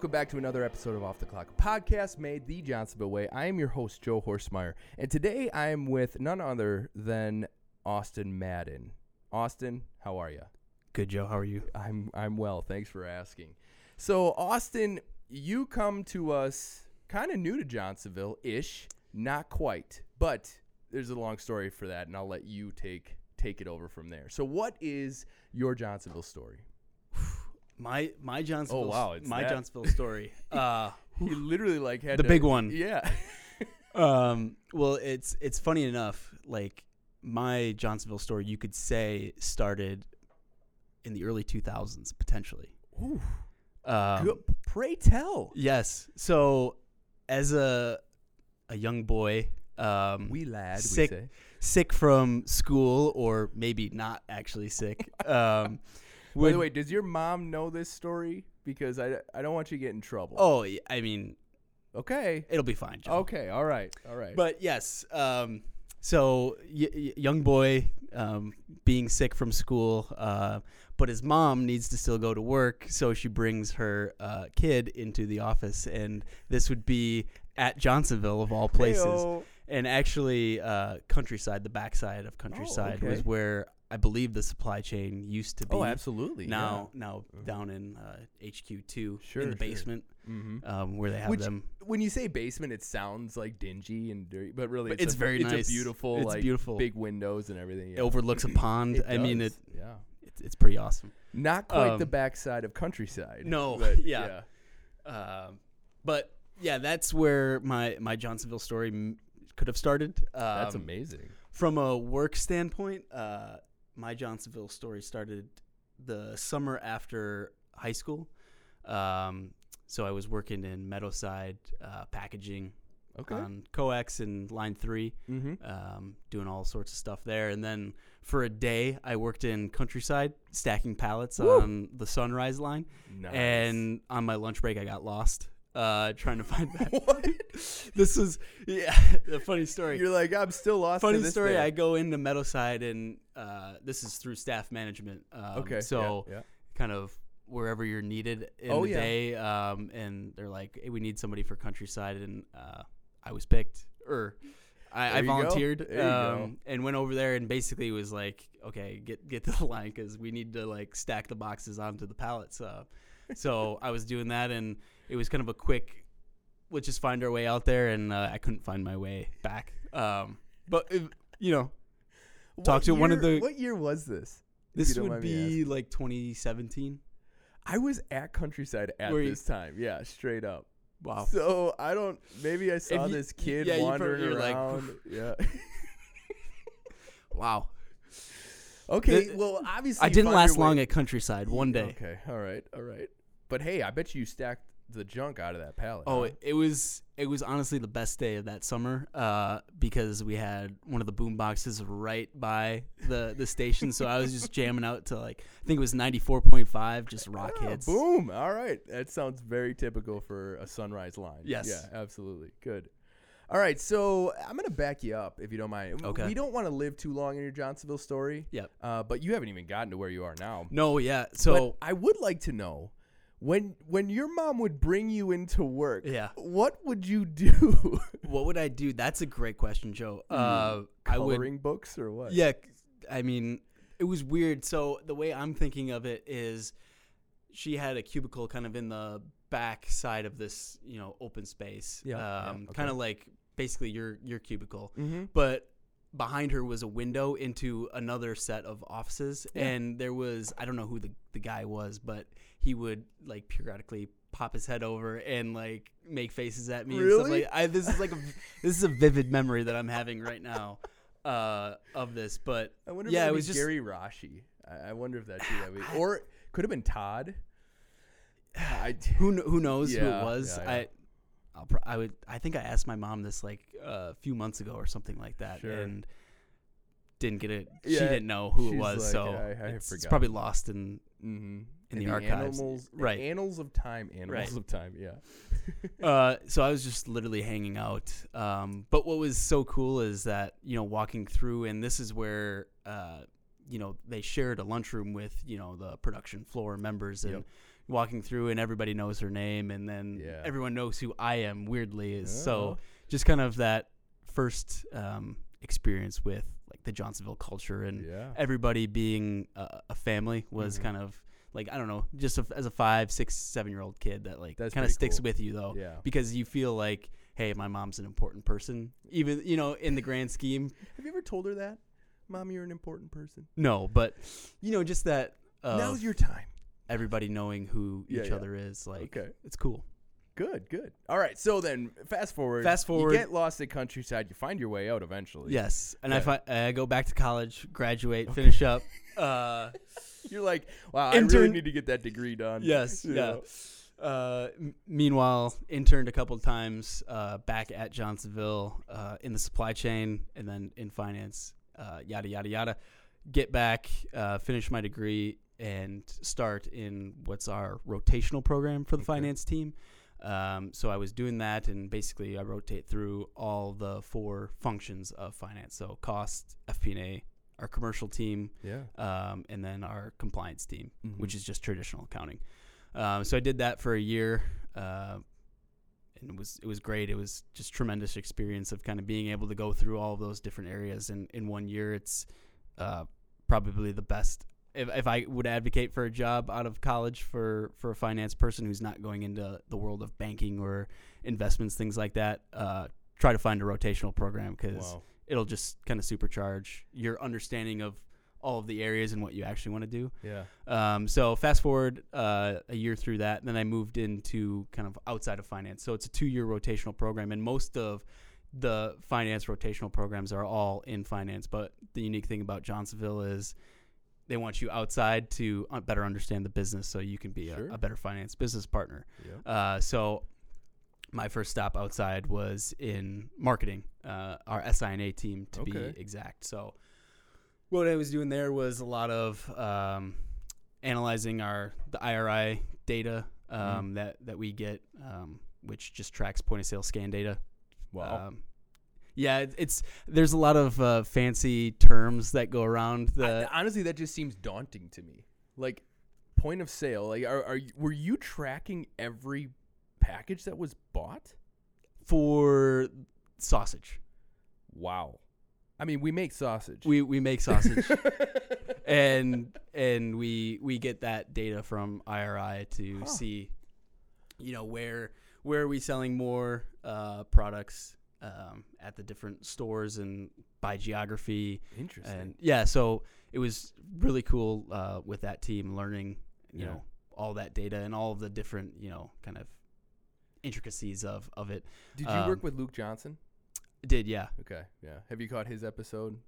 Welcome back to another episode of Off the Clock, podcast made the Johnsonville way. I am your host, Joe Horsemeyer, and today I am with none other than Austin Madden. Austin, how are you? Good, Joe. How are you? I'm I'm well. Thanks for asking. So, Austin, you come to us kind of new to Johnsonville ish, not quite, but there's a long story for that, and I'll let you take take it over from there. So, what is your Johnsonville story? My my Johnsonville. wow, it's my that- Johnsonville story. Uh, He literally like had The to- big one. Yeah. um, well, it's it's funny enough. Like my Johnsonville story, you could say started in the early 2000s potentially. Ooh, Um, good. Pray tell. Yes. So as a a young boy, um, We lad, sick we sick from school, or maybe not actually sick. Um, By the way, does your mom know this story? Because I, I don't want you to get in trouble. oh, I mean, okay. it'll be fine. Joe. Okay. All right. All right. But yes, um, so y- y- young boy um, being sick from school, uh, but his mom needs to still go to work, so she brings her uh, kid into the office, and this would be at Johnsonville of all places, Heyo. and actually uh, countryside, the backside of countryside was okay. where I believe the supply chain used to be. Oh, absolutely. Now, now down in uh, HQ two Sure, in the sure. basement, hmm um, where they have Which, them. when you say basement, it sounds like dingy and dirty, but really, But it's, it's a, very it's nice. a beautiful, It's like beautiful. big windows and everything. It overlooks a pond. I mean, it, Yeah. it's, it's pretty awesome. Not quite the Um, backside of countryside. no, but yeah. Um, but yeah, that's where my my Johnsonville story m- could have started. Um, That's amazing. From a work standpoint, uh, my Johnsonville story started the summer after high school. Um, so I was working in Meadowside uh, packaging Okay. on coax and line three, mm-hmm. um, doing all sorts of stuff there. And then for a day, I worked in countryside stacking pallets Woo. on the Sunrise line. Nice. And on my lunch break, I got lost uh, trying to find that. what? this was yeah, a funny story. You're like, I'm still lost. funny story. day." I go into Meadowside, and uh, this is through staff management. Um, okay. so yeah, yeah. kind of wherever you're needed in Oh, the yeah. day, um, and they're like, hey, "We need somebody for countryside," and uh, I was picked, or I, I volunteered, There you go. um, and went over there, and basically was like, "Okay, get get to the line because we need to like stack the boxes onto the pallets." Uh, so I was doing that, and it was kind of a quick. Let's just find our way out there, and uh, I couldn't find my way back. Um, but if, you know, talk What to one of year- the- What year was this? this would be like 2017. I was at Countryside at Were you- this time. Yeah, straight up. Wow. So I don't. Maybe I saw you- this kid yeah, you wandering probably were like, around. yeah. Wow. Okay. The- well, obviously I didn't last long at Countryside. One day. Okay. All right. All right. But hey, I bet you stacked the junk out of that pallet. Oh, huh? it, it was it was honestly the best day of that summer uh, because we had one of the boom boxes right by the the station, so I was just jamming out to like I think it was ninety four point five, just rock Ah, hits. Boom. All right. That sounds very typical for a sunrise line. Yes. Yeah, absolutely. Good. All right. So I'm going to back you up if you don't mind. Okay. We don't want to live too long in your Johnsonville story. Yep. Uh, but you haven't even gotten to where you are now. No, yeah. But So I would like to know when when your mom would bring you into work. Yeah. What would you do? what would I do? That's a great question, Joe. Uh, I would Coloring books or what? Yeah, I mean, it was weird. So the way I'm thinking of it is, she had a cubicle kind of in the back side of this, you know, open space. Yeah, yeah, um, okay. kind of like basically your your cubicle, Mm-hmm. but behind her was a window into another set of offices, Yeah. and there was I don't know who the the guy was, but he would like periodically pop his head over and like make faces at me. And stuff Really? like I, this is like a this is a vivid memory that I'm having right now. uh, of this, but I wonder. Yeah, if it was just- Gary Rashi. I, I wonder if that's who that be. or could have been Todd. I, who who knows who it was? yeah, yeah. I. I'll pro- I would. I think I asked my mom this like a few months ago or something like that, Sure. and didn't get it. she didn't know who it was, like, so I- I it's, it's probably lost in. mhm. In the archives. Animals, Right. Annals of time. Animals Right. of time. Yeah. uh, so I was just literally hanging out. Um, but what was so cool is that you know walking through, and this is where uh, you know they shared a lunchroom with you know the production floor members and. Yep. Walking through and everybody knows her name, and then Yeah. everyone knows who I am. Weirdly, is Oh. so just kind of that first um, experience with like the Johnsonville culture and Yeah. everybody being a, a family was Mhm. kind of like I don't know, just a, as a five, six, seven year old kid that like kind of sticks cool. with you though, Yeah. because you feel like, hey, my mom's an important person, even you know in the grand scheme. Have you ever told her that, Mom? You're an important person. No, but you know just that. Uh, Now's your time. everybody knowing who Yeah, each yeah. other is like Okay. it's cool. Good, good. All right, so then fast forward. Fast forward. You get lost at countryside. You find your way out eventually. Yes, and I fi- I go back to college, graduate, finish up. Uh, You're like, wow, I really need to get that degree done. Yes, You yeah. Uh, m- meanwhile, interned a couple of times uh, back at Johnsonville uh, in the supply chain and then in finance, uh, yada, yada, yada. Get back, uh, finish my degree, and start in what's our rotational program for the Okay. finance team. Um, so I was doing that, and basically I rotate through all the four functions of finance. So cost, FP&A, our commercial team, Yeah. um, and then our compliance team, Mhm. which is just traditional accounting. Um, so I did that for a year, uh, and it was it was great. It was just tremendous experience of kind of being able to go through all of those different areas in in one year. It's uh, probably the best. If, if I would advocate for a job out of college for, for a finance person who's not going into the world of banking or investments, things like that, uh, try to find a rotational program because Wow. it'll just kind of supercharge your understanding of all of the areas and what you actually want to do. Yeah. Um, so fast forward uh, a year through that, and then I moved into kind of outside of finance. So it's a two-year rotational program, and most of the finance rotational programs are all in finance. But the unique thing about Johnsonville is they want you outside to uh, better understand the business, so you can be Sure. a, a better finance business partner. Yeah. Uh, so my first stop outside was in marketing, uh, our SINA team to Okay. be exact. So what I was doing there was a lot of um, analyzing our the IRI data um, that that we get, um, which just tracks point of sale scan data. Wow. Um, yeah, it- it's there's a lot of uh, fancy terms that go around I- the. honestly, that just seems daunting to me. Like, point of sale. Like, are, are were you tracking every package that was bought? for sausage. Wow. I mean, we make sausage. We we make sausage. and and we we get that data from IRI to Huh. see, you know, where where are we selling more uh, products um, at the different stores and by geography Interesting. and yeah. So it was really cool uh, with that team learning, you Yeah. know, all that data and all of the different you know kind of intricacies of of it. Did you um, work with Luke Johnson? Did yeah. Okay. Yeah. Have you caught his episode?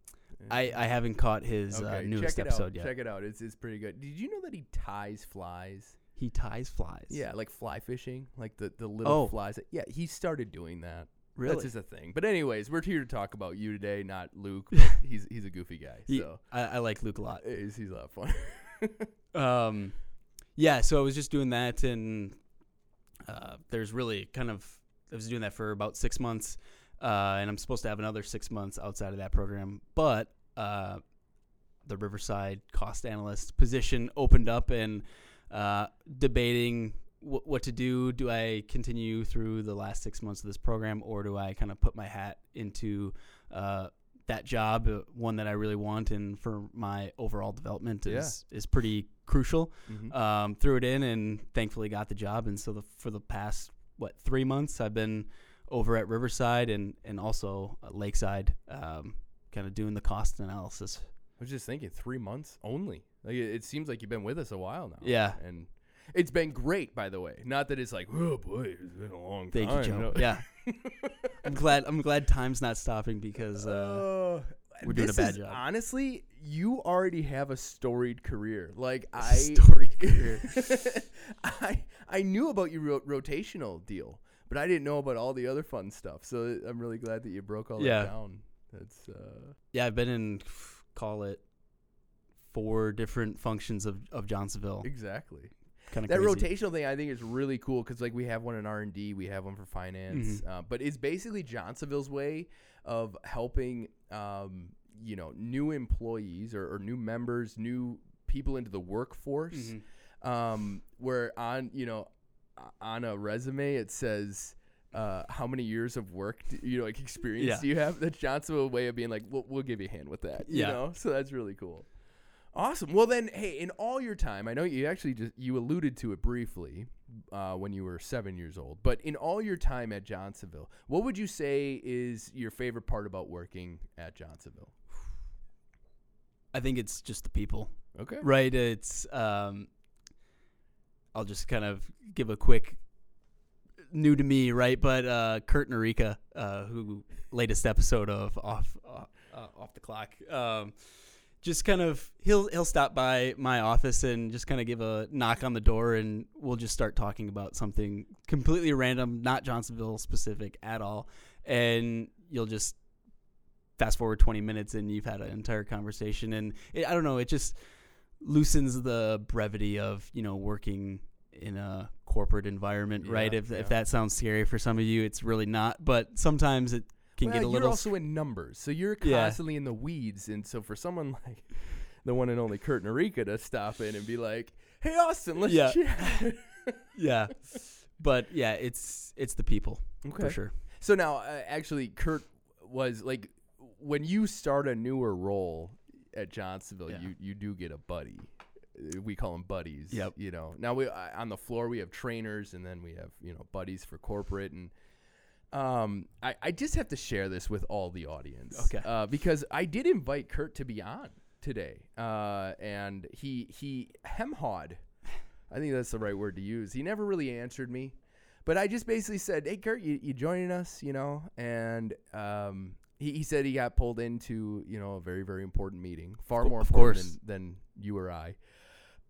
I, I haven't caught his uh, newest check it episode out. yet. Check it out. It's it's pretty good. Did you know that he ties flies? He ties flies. Yeah, like fly fishing, like the the little Oh. flies. that- Yeah, he started doing that. really. That's just a thing. But anyways, we're here to talk about you today, not Luke. But he's he's a goofy guy, He- so I, I like Luke a lot. he's, he's a lot of fun. Um, yeah, so I was just doing that, and uh, there's really kind of I was doing that for about six months, uh, and I'm supposed to have another six months outside of that program, but uh, the Riverside cost analyst position opened up, and uh, debating wh- what to do. Do I continue through the last six months of this program, or do I kind of put my hat into uh, that job, uh, one that I really want, and for my overall development Yeah. is is pretty crucial. Mhm. Um, threw it in and thankfully got the job. And so the, for the past what three months, I've been over at Riverside and and also uh, Lakeside, um, kind of doing the cost analysis. I was just thinking, three months only. Like it, it seems like you've been with us a while now. Yeah. and it's been great, by the way. Not that it's like, oh boy, it's been a long Thank time. you, Joe. No. Yeah, I'm glad I'm glad time's not stopping because uh, Uh, we're doing a bad is- job. Honestly, you already have a storied career. Like I Storied career. I I knew about your ro- rotational deal, but I didn't know about all the other fun stuff. So I'm really glad that you broke all Yeah. that down. That's uh Yeah, I've been in call it four different functions of of Johnsonville. exactly. Kind of That crazy. rotational thing I think is really cool because like we have one in R and D, we have one for finance, Mm-hmm. uh, but it's basically Johnsonville's way of helping um, you know new employees or, or new members, new people into the workforce. Mhm. Um, where on you know on a resume it says. Uh, how many years of work, do, you know, like experience Yeah. do you have? That's Johnsonville's way of being like, we'll, we'll give you a hand with that. You know, so that's really cool. Awesome. Well, then, hey, in all your time, I know you actually just you alluded to it briefly uh, when you were seven years old, but in all your time at Johnsonville, what would you say is your favorite part about working at Johnsonville? I think it's just the people. Okay. Right. It's um I'll just kind of give a quick new to me, right? But uh Kurt Narika, uh who latest episode of off uh, uh, off the clock. Um just kind of he'll he'll stop by my office and just kind of give a knock on the door and we'll just start talking about something completely random, not Johnsonville specific at all. And you'll just fast forward 20 minutes and you've had an entire conversation and it, I don't know, it just loosens the brevity of you know working in a corporate environment, right? If yeah. if that sounds scary for some of you, it's really not. But sometimes it can Well, get a little. you're also in numbers, so you're Yeah. constantly in the weeds, and so for someone like the one and only Kurt Narika to stop in and be like, "Hey, Austin, let's Yeah. chat." yeah, but yeah, it's it's the people okay. for sure. So now, uh, actually, Kurt was like, when you start a newer role at Johnsonville, Yeah. you you do get a buddy. Uh, We call them buddies. Yep. You know, now we on the floor we have trainers, and then we have you know buddies for corporate, and um, I I just have to share this with all the audience, Okay. Uh, because I did invite Kurt to be on today, uh, and he he hemhawed. I think that's the right word to use. He never really answered me. But I just basically said, "Hey, Kurt, you, you joining us?" You know, and um, he, he said he got pulled into you know a very very important meeting, far Of more course. important than, than you or I.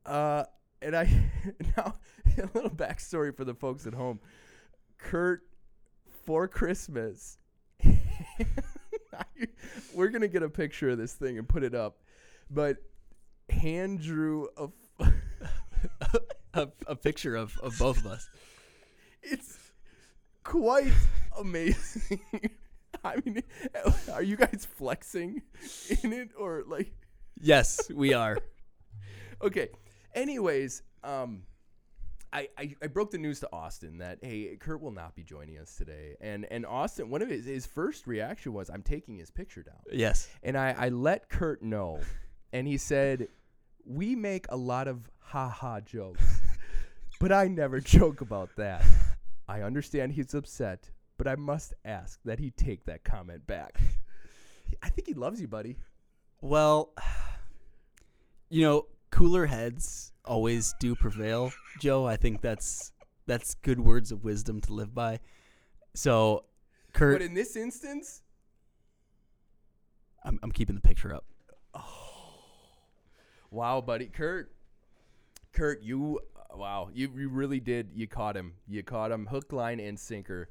Uh, and I now a little backstory for the folks at home. Kurt, for Christmas, we're gonna get a picture of this thing and put it up, but hand drew a. f- a, a picture of, of both of us. it's quite amazing. I mean, are you guys flexing in it or like? Yes, we are. Okay. Anyways, um, I, I I broke the news to Austin that hey, Kurt will not be joining us today, and and Austin, one of his his first reaction was, "I'm taking his picture down," Yes. and I I let Kurt know, and he said, "We make a lot of ha ha jokes, but I never joke about that. I understand he's upset, but I must ask that he take that comment back. I think he loves you, buddy. Well, you know, cooler heads always do prevail, Joe. I think that's that's good words of wisdom to live by. So, Kurt, But in this instance, I'm, I'm keeping the picture up. Oh, wow, buddy, Kurt, Kurt, you, wow, you you really did. You caught him. You caught him, hook, line, and sinker,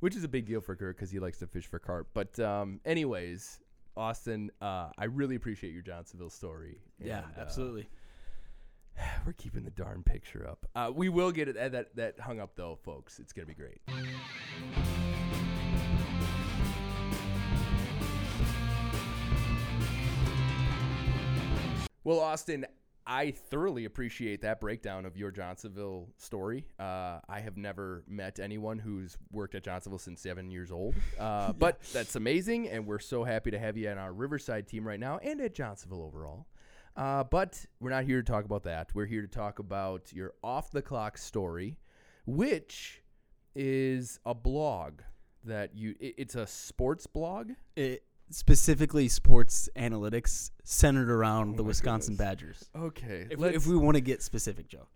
which is a big deal for Kurt because he likes to fish for carp. But um, anyways, Austin, uh, I really appreciate your Johnsonville story. Yeah, and, uh, absolutely. We're keeping the darn picture up. Uh, we will get it uh, that that hung up though, folks. It's gonna be great. Well, Austin, I thoroughly appreciate that breakdown of your Johnsonville story. Uh, I have never met anyone who's worked at Johnsonville since seven years old, uh, but that's amazing, and we're so happy to have you on our Riverside team right now and at Johnsonville overall. Uh, but we're not here to talk about that. We're here to talk about your off the clock story, which is a blog that you. It, it's a sports blog. It, specifically, sports analytics centered around Oh the Wisconsin goodness. Badgers. Okay, If, if we want to get specific, Joe.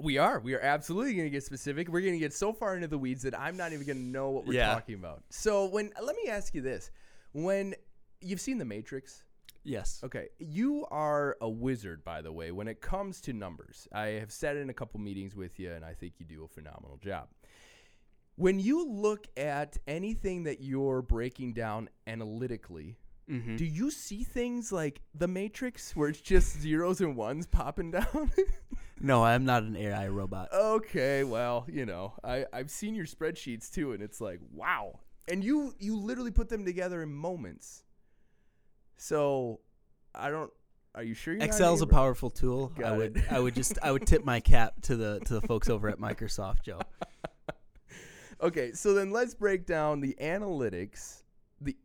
We are. We are absolutely going to get specific. We're going to get so far into the weeds that I'm not even going to know what we're Yeah. talking about. So when let me ask you this: when you've seen The Matrix. Yes. Okay, you are a wizard, by the way, when it comes to numbers. I have sat in a couple meetings with you, and I think you do a phenomenal job. When you look at anything that you're breaking down analytically, Mm-hmm. do you see things like The Matrix, where it's just zeros and ones popping down? No, I'm not an AI robot. okay, well, you know, I I've seen your spreadsheets too, and it's like, wow, and you you literally put them together in moments. So, I don't. Are you sure? You're Excel's a powerful tool. I Got would it. I would just I would tip my cap to the to the folks over at Microsoft, Joe. Okay, so then let's break down the analytics. The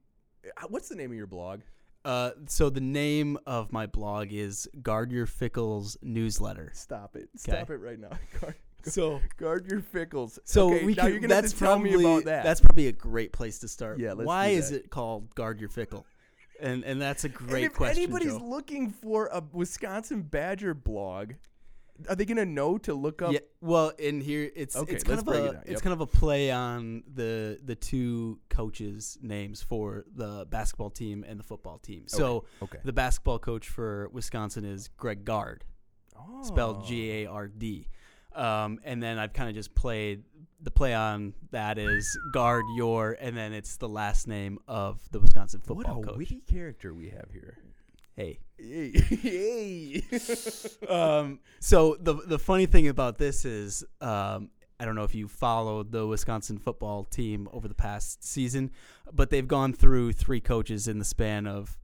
uh, what's the name of your blog? Uh, so the name of my blog is Gard Your Fickell's Newsletter. Stop it! Stop it right now. Guard, So guard your fickles. so okay, we now can, you're gonna that's tell probably me about that. that's probably a great place to start. Yeah, let's Why is it called Gard Your Fickell? And and that's a And great if question, If anybody's Joe. looking for a Wisconsin Badger blog, are they gonna know to look up? Yeah, well, in here it's Okay, it's kind let's of break a it down. it's Yep. kind of a play on the the two coaches' names for the basketball team and the football team. So Okay. the basketball coach for Wisconsin is Greg Gard, Oh. spelled G A R D. Um, and then I've kind of just played the play on that is guard your, and then it's the last name of the Wisconsin football coach. What football a coach. witty character we have here. Hey. Hey, hey. um, so the the funny thing about this is, um, I don't know if you followed the Wisconsin football team over the past season, but they've gone through three coaches in the span of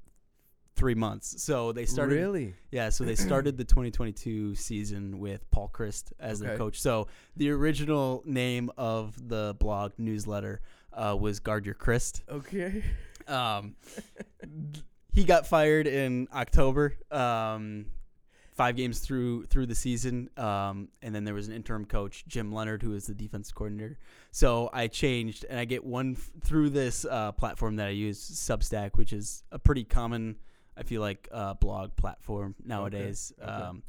three months. So they started, really? yeah. So they started the 2022 season with Paul Chryst as their coach. So the original name of the blog newsletter uh, was Gard Your Chryst. Okay. Um, he got fired in October. Um, five games through through the season, um, and then there was an interim coach, Jim Leonard, who is the defense coordinator. So I changed, and I get one f- through this uh, platform that I use, Substack, which is a pretty common, I feel like, uh, blog platform nowadays. okay. Um,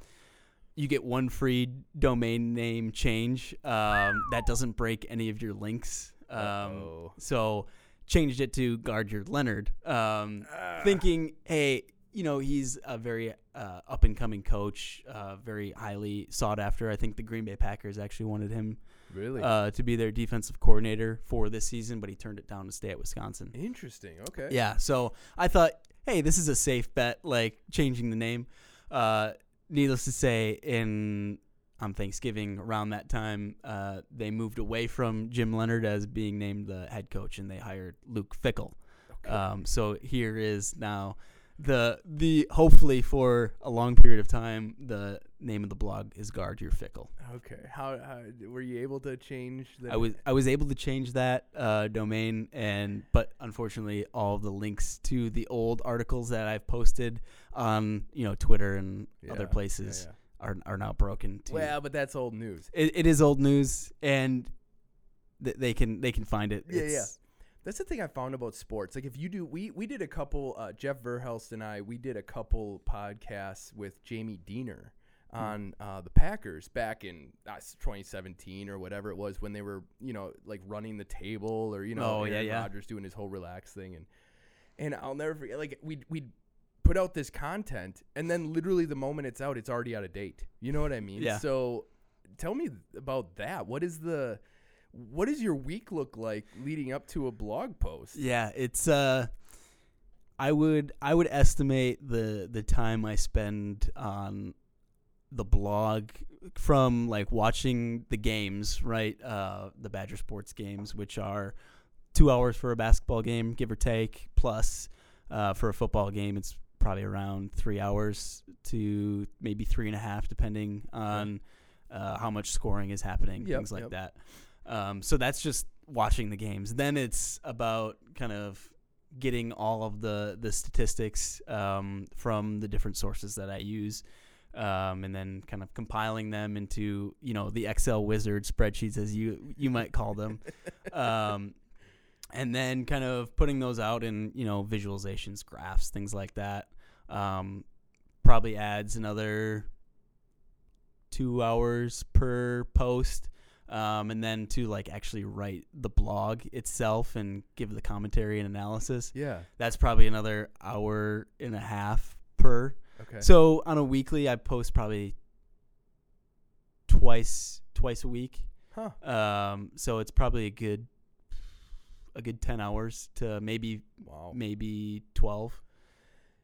you get one free domain name change um, that doesn't break any of your links. Um, so changed it to guard your Leonard, um, Ah. thinking, hey, you know, he's a very uh, up and coming coach, uh, very highly sought after. I think the Green Bay Packers actually wanted him Really? uh, to be their defensive coordinator for this season, but he turned it down to stay at Wisconsin. Interesting. Okay. Yeah, so I thought, hey, this is a safe bet, like changing the name. Uh, needless to say, in on Thanksgiving around that time, uh, they moved away from Jim Leonard as being named the head coach, and they hired Luke Fickell. Okay. Um, so here is now the the hopefully for a long period of time the name of the blog is Gard Your Fickell. okay. How, how were you able to change the? I was I was able to change that uh, domain, and but unfortunately, all the links to the old articles that I've posted on you know Twitter and Yeah, other yeah, places yeah. Are are now broken. To, Well, but that's old news. it, it is old news, and th- they can they can find it. Yeah, yeah. That's the thing I found about sports. Like if you do, we we did a couple. Uh, Jeff Verhelst and I, we did a couple podcasts with Jamie Diener Hmm. on uh, the Packers back in uh, 2017 or whatever it was when they were, you know, like running the table or you know, Oh, yeah, Aaron yeah. Rodgers doing his whole relax thing and and I'll never forget. Like we we put out this content and then literally the moment it's out, it's already out of date. You know what I mean? Yeah. So tell me about that. What is the what does your week look like leading up to a blog post? Yeah, it's uh I would I would estimate the the time I spend on the blog from like watching the games, right? Uh the Badger Sports games, which are 2 hours for a basketball game, give or take, plus uh for a football game it's probably around 3 hours to maybe three and a half depending on uh, how much scoring is happening, Yep, things like yep. that. Um, so that's just watching the games. Then it's about kind of getting all of the the statistics um, from the different sources that I use, um, and then kind of compiling them into you know the Excel wizard spreadsheets as you you might call them, um, and then kind of putting those out in you know visualizations, graphs, things like that. Um, probably adds another two hours per post Um, and then to like actually write the blog itself and give the commentary and analysis, Yeah. that's probably another hour and a half per. Okay. So on a weekly, I post probably twice twice a week. huh. Um, so it's probably a good a good ten hours to maybe Wow. maybe twelve.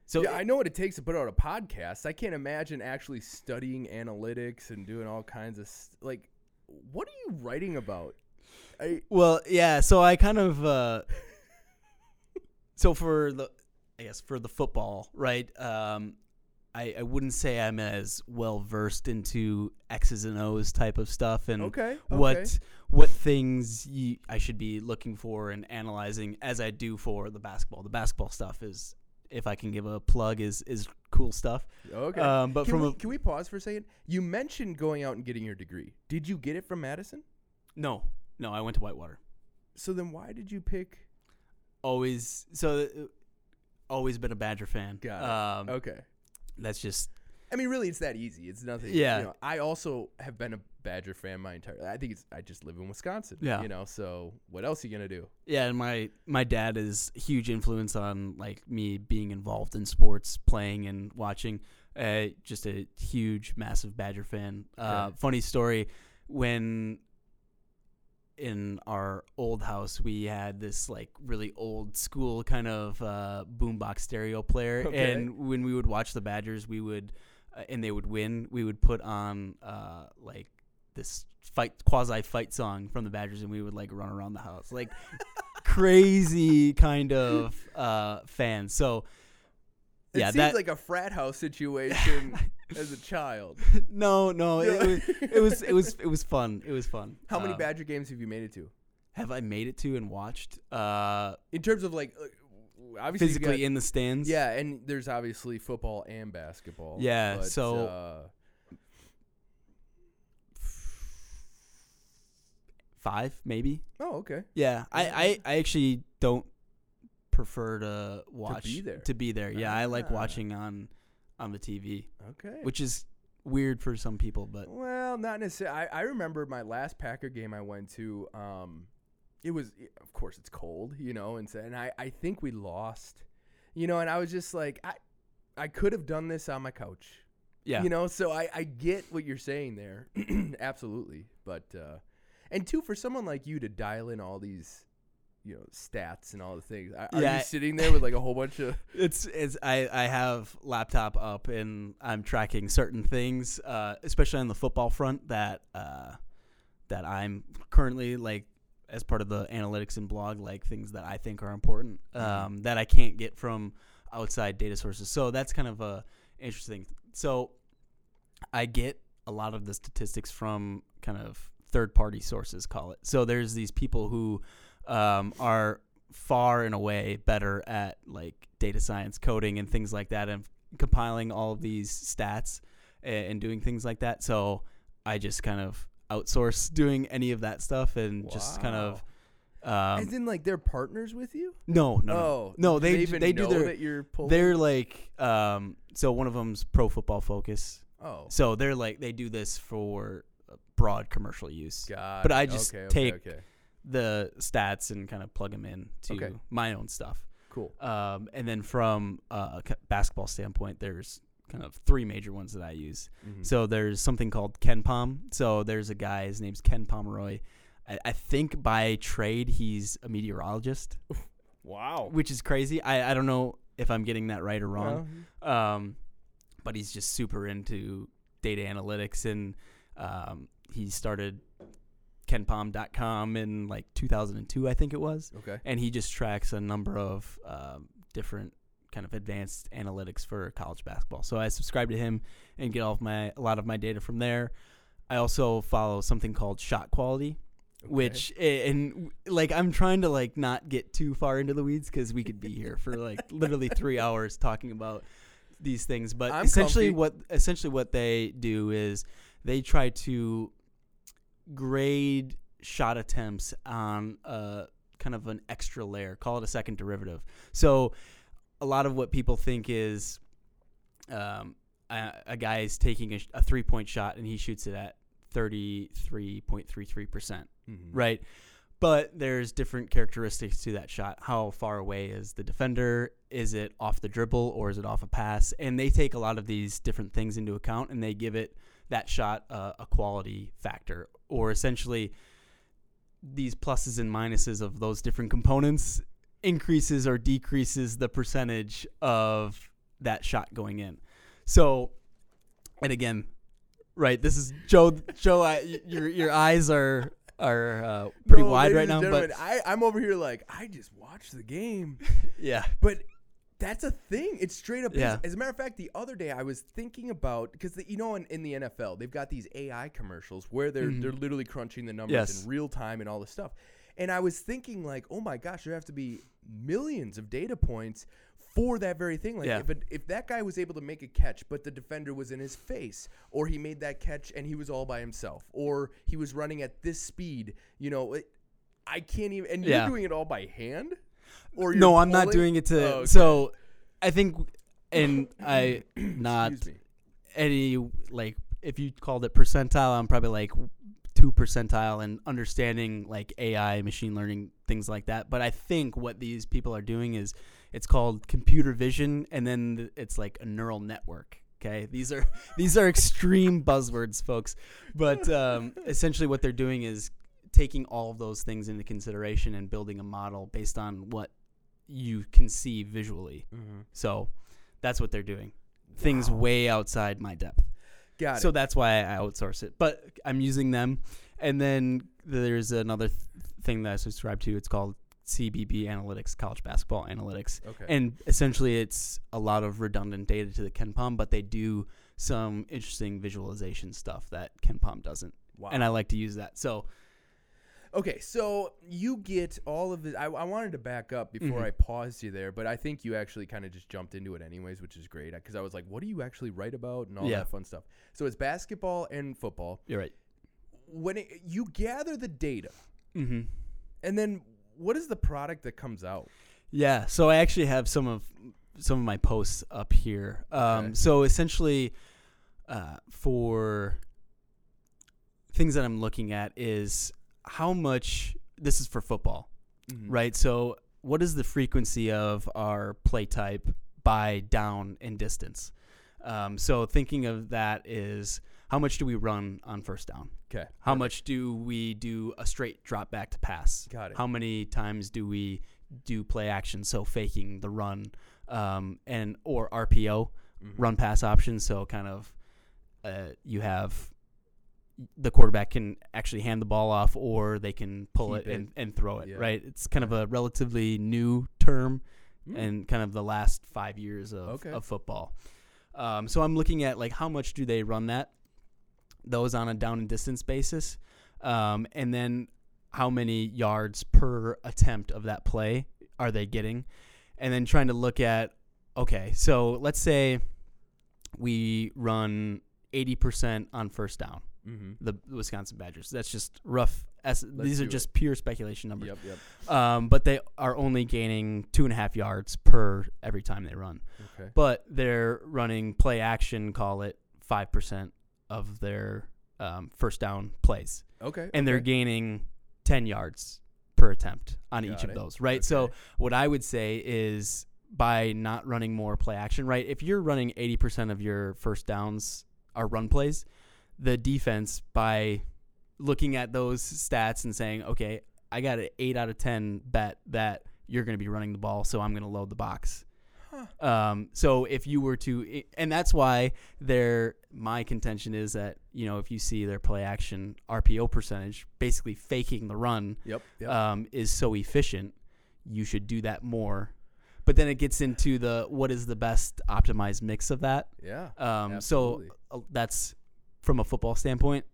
So yeah, I know what it takes to put out a podcast. I can't imagine actually studying analytics and doing all kinds of st- like. What are you writing about? I, well, yeah. So I kind of uh, so for the I guess for the football, right? Um, I I wouldn't say I'm as well versed into X's and O's type of stuff and okay. okay. what what things you, I should be looking for and analyzing as I do for the basketball. The basketball stuff is, if I can give a plug, is is cool stuff. Okay. Um, but can from we, a can we pause for a second? You mentioned going out and getting your degree. Did you get it from Madison? no, no, I went to Whitewater. So then why did you pick? Always so, uh, always been a Badger fan. Got it. Um, Okay. That's just I mean, really, it's that easy. It's nothing. Yeah. You know, I also have been a Badger fan my entire. I think it's. I just live in Wisconsin. Yeah. You know. So what else are you gonna do? yeah. And my my dad is a huge influence on like me being involved in sports, playing and watching. Uh, just a huge, massive Badger fan. Uh, Okay. funny story when in our old house we had this like really old school kind of uh, boombox stereo player, Okay. and when we would watch the Badgers, we would and they would win. We would put on uh, like this fight quasi fight song from the Badgers, and we would like run around the house like crazy kind of uh, fan. So It yeah, seems that like a frat house situation as a child. no, no, it, was, it was it was it was fun. It was fun. How many Um, Badger games have you made it to? have I made it to and watched? Uh, In terms of like, uh, obviously physically got- in the stands. Yeah, and there's obviously football and basketball. Yeah, but, so- uh, five maybe. oh, okay. Yeah, I, I, I actually don't prefer to watch there. To be there, yeah, I like Ah. watching on on the TV, Okay. which is weird for some people, but Well, not necessarily. I, I remember my last Packer game I went to. Um, it was, of course, it's cold, you know, and so, and I, I think we lost, you know, and I was just like, I, I could have done this on my couch, yeah, you know. So I, I get what you're saying there, absolutely. But, uh, and two, for someone like you to dial in all these, you know, stats and all the things. Are, are Yeah. you sitting there with like a whole bunch of? It's it's I, I have laptop up and I'm tracking certain things, uh, especially on the football front that uh, that I'm currently like as part of the analytics and blog, like things that I think are important um, that I can't get from outside data sources. So that's kind of a interesting. So I get a lot of the statistics from kind of third party sources, call it. So there's these people who um, are far and away better at like data science coding and things like that and compiling all of these stats and, and doing things like that so i just kind of outsource doing any of that stuff and just kind of um, As in, like they're partners with you? no no no, oh, no do they even they do know their that you're pulling. they're like um so one of them's pro football focus oh, so they're like they do this for broad commercial use God. but I just okay, take- Okay, okay. the stats and kind of plug them in to Okay. my own stuff Cool. Um, and then from uh, a c- basketball standpoint, there's kind of three major ones that I use. Mhm. So there's something called KenPom. So there's a guy, his name's Ken Pomeroy. I, I think by trade he's a meteorologist, wow. which is crazy. I, I don't know if I'm getting that right or wrong. Well, Um, but he's just super into data analytics and um, he started kenpom.com in like 2002, I think it was okay. and he just tracks a number of um, different kind of advanced analytics for college basketball. So I subscribe to him and get all of my a lot of my data from there. I also follow something called Shot Quality, which and like I'm trying to like not get too far into the weeds because we could be here for like literally three hours talking about these things. But I'm essentially, comfy. what essentially what they do is they try to grade shot attempts on a kind of an extra layer, call it a second derivative. So a lot of what people think is um, a, a guy is taking a, sh- a three point shot and he shoots it at 33.33 percent Mhm. right? But there's different characteristics to that shot. How far away is the defender? Is it off the dribble or is it off a pass? And they take a lot of these different things into account and they give it that shot uh, a quality factor, or essentially these pluses and minuses of those different components increases or decreases the percentage of that shot going in. So, and again, right, this is Joe. Joe, I, your your eyes are are uh, pretty wide right now, but I, I'm over here like I just watched the game, yeah, but that's a thing. It's straight up. Yeah. As a matter of fact, the other day I was thinking about because you know in, in the NFL they've got these AI commercials where they're Mhm. they're literally crunching the numbers Yes. in real time and all this stuff, and I was thinking like, oh my gosh, there have to be millions of data points for that very thing. Like Yeah. if it, if that guy was able to make a catch, but the defender was in his face, or he made that catch and he was all by himself, or he was running at this speed, you know, it, I can't even. And Yeah. you're doing it all by hand, or you're no, I'm not pulling- doing it to. Oh, okay. So, I think, and I not Excuse me. any like if you called it percentile, I'm probably like two percentile and understanding like AI, machine learning, things like that. But I think what these people are doing is it's called computer vision, and then it's like a neural network. Okay, these are these are extreme buzzwords, folks. But um, essentially, what they're doing is taking all of those things into consideration and building a model based on what you can see visually. So that's what they're doing. Things way outside my depth. Got So that's why I outsource it. But I'm using them. And then there's another th- thing that I subscribe to. It's called CBB Analytics, College Basketball Analytics. Okay. And essentially, it's a lot of redundant data to the KenPom, but they do some interesting visualization stuff that KenPom doesn't. wow. And I like to use that. So, Okay, so you get all of this. I, I wanted to back up before Mhm. I paused you there, but I think you actually kind of just jumped into it anyways, which is great. Because I was like, what do you actually write about and all Yeah. that fun stuff. So it's basketball and football. you're right. When it, you gather the data, Mm-hmm. and then what is the product that comes out? Yeah, so I actually have some of some of my posts up here. Um, Okay. So essentially, uh, for things that I'm looking at is how much this is for football, Mhm. right? So what is the frequency of our play type by down and distance? Um, so thinking of that is how much do we run on first down? Okay. How much do we do a straight drop back to pass? Got it. How many times do we do play action? So faking the run, um, and or RPO, Mhm. run pass option. So kind of, uh, you have the quarterback can actually hand the ball off, or they can pull it, it. And, and throw it. Yeah. Right. It's kind of a relatively new term Mm. and kind of the last five years of, Okay. of football. Um, so I'm looking at like how much do they run that, those on a down and distance basis, um, and then how many yards per attempt of that play are they getting, and then trying to look at okay, so let's say we run 80% on first down, Mhm. the Wisconsin Badgers. That's just rough. Es- these are do it. just pure speculation numbers Yep. Yep. um, but they are only gaining two and a half yards per every time they run. Okay. But they're running play action, call it five percent of their um, first down plays, Okay. and they're gaining ten yards per attempt on each Got of those. Right. So what I would say is by not running more play action, right? If you're running eighty percent of your first downs are run plays, the defense by looking at those stats and saying, okay, I got an eight out of ten bet that you're going to be running the ball, so I'm going to load the box. Um, so if you were to, and that's why their my contention is that you know if you see their play action RPO percentage, basically faking the run, Yep. Yep. um, is so efficient, you should do that more. But then it gets into the what is the best optimized mix of that. yeah. Um, Absolutely. so uh, that's from a football standpoint,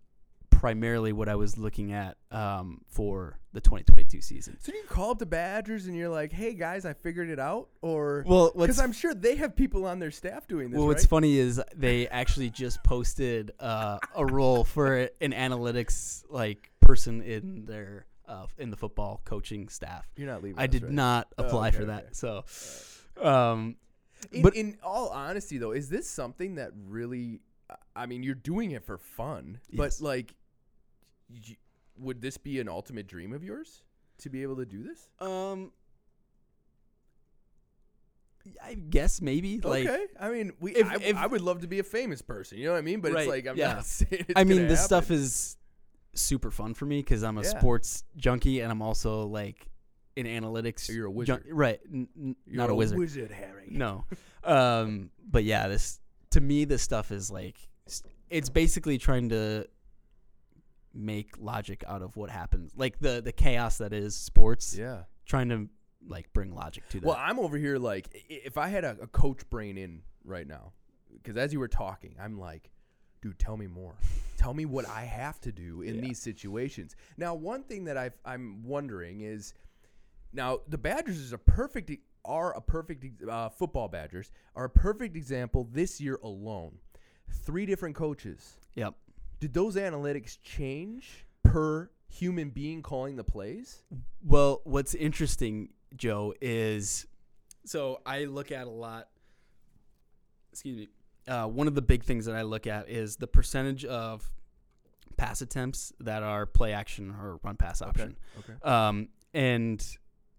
primarily what I was looking at um, for the 2022 season. So you call up the Badgers and you're like, "Hey guys, I figured it out," or Well, because I'm sure they have people on their staff doing this, well, right? what's funny is they actually just posted uh, a role for an analytics like person in their uh, in the football coaching staff. You're not leaving. I us, did right? not Oh, apply okay, for okay. that. So, um, In, but- in all honesty, though, is this something that really? I mean, you're doing it for fun, Yes. but like, would this be an ultimate dream of yours to be able to do this? Um, I guess maybe like. okay, I mean, we. if- I, if- I would love to be a famous person. You know what I mean? But Right, it's like I'm yeah. not saying. It's I mean, this stuff is super fun for me because I'm a Yeah. sports junkie and I'm also like in analytics. You're a jun- wizard. right? N- not a wizard. Wizard, Harry. No. Um, but yeah, this to me, this stuff is like it's basically trying to make logic out of what happens, like the the chaos that is sports. Yeah. Trying to like bring logic to that. Well, I'm over here like if I had a, a coach brain in right now, because as you were talking, I'm like, dude, tell me more. tell me what I have to do in Yeah. these situations. Now, one thing that I've, I'm wondering is, now the Badgers is a perfect are a perfect uh, football Badgers are a perfect example this year alone. Three different coaches. yep. Did those analytics change per human being calling the plays? Well, what's interesting, Joe, is so I look at a lot. Excuse me. Uh, one of the big things that I look at is the percentage of pass attempts that are play action or run pass option. Okay. Um, and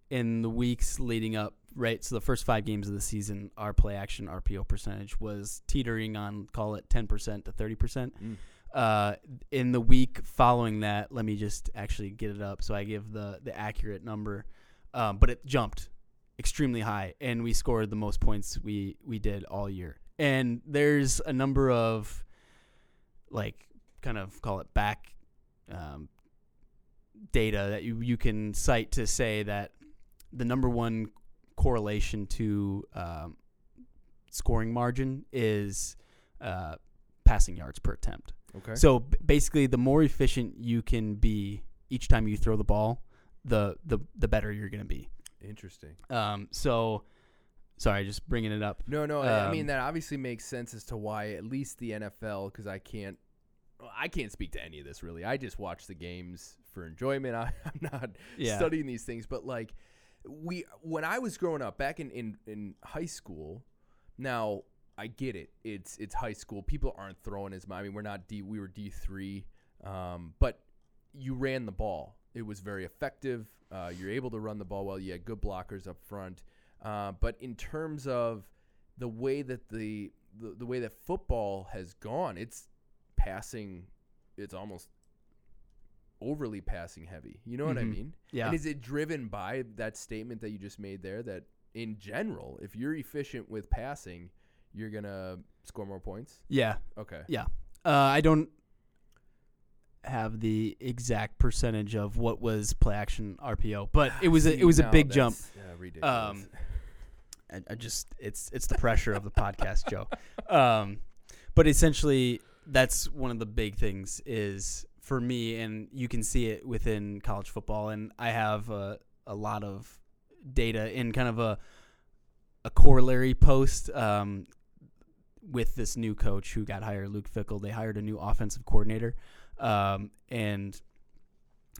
in the weeks leading up, right? So the first five games of the season, our play action RPO percentage was teetering on call it ten percent to thirty percent. Mm. Uh, in the week following that, let me just actually get it up so I give the the accurate number. Um, but it jumped extremely high, and we scored the most points we we did all year. And there's a number of like kind of call it back um, data that you, you can cite to say that the number one correlation to um, scoring margin is uh, passing yards per attempt. Okay. So b- basically, the more efficient you can be each time you throw the ball, the the the better you're going to be. Interesting. Um, so, sorry, just bringing it up. No, no. I I mean Um, that obviously makes sense as to why at least the NFL, because I can't, I can't speak to any of this really. I just watch the games for enjoyment. I, I'm not Yeah. studying these things, but like we, when I was growing up back in in in high school, now I get it. It's it's high school. People aren't throwing as much. I mean, we're not D. We were D three, um, but you ran the ball. It was very effective. Uh, you're able to run the ball well. You had good blockers up front. Uh, but in terms of the way that the, the the way that football has gone, it's passing. It's almost overly passing heavy. You know what I Mhm. mean? Yeah. And is it driven by that statement that you just made there? That in general, if you're efficient with passing, you're gonna score more points. Yeah. Okay. Yeah. Uh, I don't have the exact percentage of what was play action RPO, but it was a, it was a big jump. ridiculous. Um, I, I just it's it's the pressure of the podcast, Joe. Um, but essentially, that's one of the big things is for me, and you can see it within college football. And I have a, a lot of data in kind of a a corollary post um, with this new coach who got hired, Luke Fickell. They hired a new offensive coordinator, um, and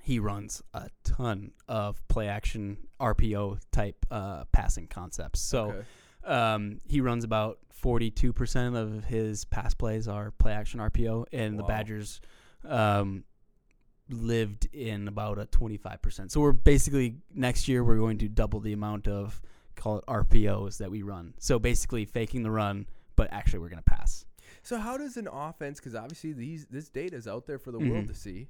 he runs a ton of play action RPO type uh, passing concepts. So Okay. um, he runs about 42% of his pass plays are play action RPO, and the Badgers um, lived in about a 25%. So we're basically next year we're going to double the amount of call it RPOs that we run. So basically faking the run, but actually we're going to pass. So how does an offense? Because obviously these this data is out there for the world Mhm. to see,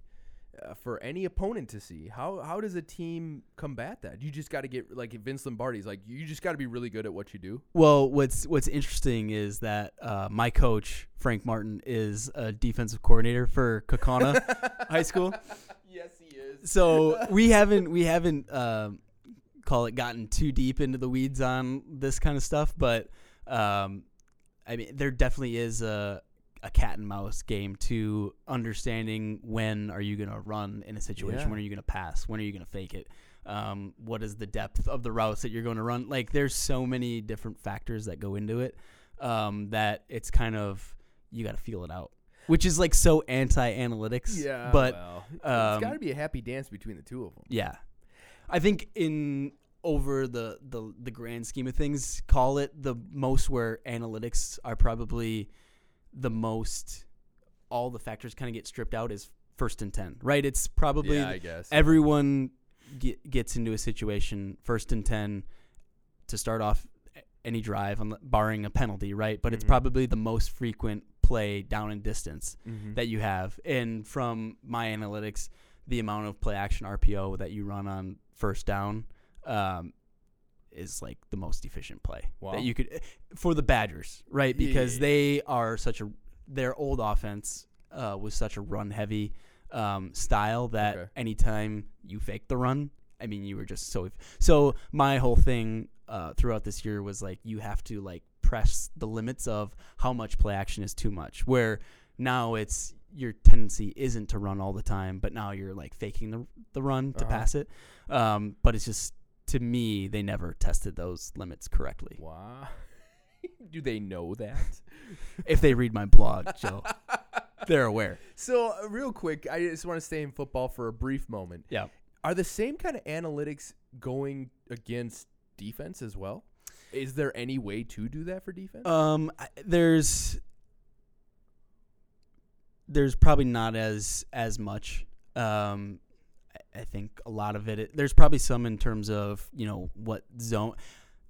uh, for any opponent to see. How how does a team combat that? You just got to get like Vince Lombardi's like you just got to be really good at what you do. Well, what's what's interesting is that uh, my coach Frank Martin is a defensive coordinator for Kaukauna High School. yes, he is. So we haven't we haven't um, call it gotten too deep into the weeds on this kind of stuff, but um, I mean there definitely is a a cat and mouse game to understanding when are you going to run in a situation, Yeah. when are you going to pass, when are you going to fake it, um, what is the depth of the routes that you're going to run. Like there's so many different factors that go into it um, that it's kind of you got to feel it out, which is like so anti-analytics. Yeah, but well, it's um, got to be a happy dance between the two of them. yeah, I think in over the the the grand scheme of things, call it the most where analytics are probably the most. All the factors kind of get stripped out is first and 10, right? It's probably yeah, I guess. everyone get, gets into a situation first and 10 to start off any drive, barring a penalty, right? But it's Mhm. probably the most frequent play down and distance Mhm. that you have. And from my analytics, the amount of play action RPO that you run on first down um, is like the most efficient play Wow. that you could for the Badgers, right? Because yeah, yeah. they are such a their old offense uh, was such a run heavy um, style that Okay. anytime you fake the run, I mean, you were just so. So my whole thing uh, throughout this year was like you have to like press the limits of how much play action is too much. Where now it's your tendency isn't to run all the time, but now you're like faking the the run to Uh-huh. pass it. Um, but it's just to me they never tested those limits correctly. Wow. Do they know that? If they read my blog, Joe, they're aware. So, uh, real quick, I just want to stay in football for a brief moment. Yeah. Are the same kind of analytics going against defense as well? Is there any way to do that for defense? Um, I- there's there's probably not as as much. Um, I- think a lot of it. There's probably some in terms of you know what zone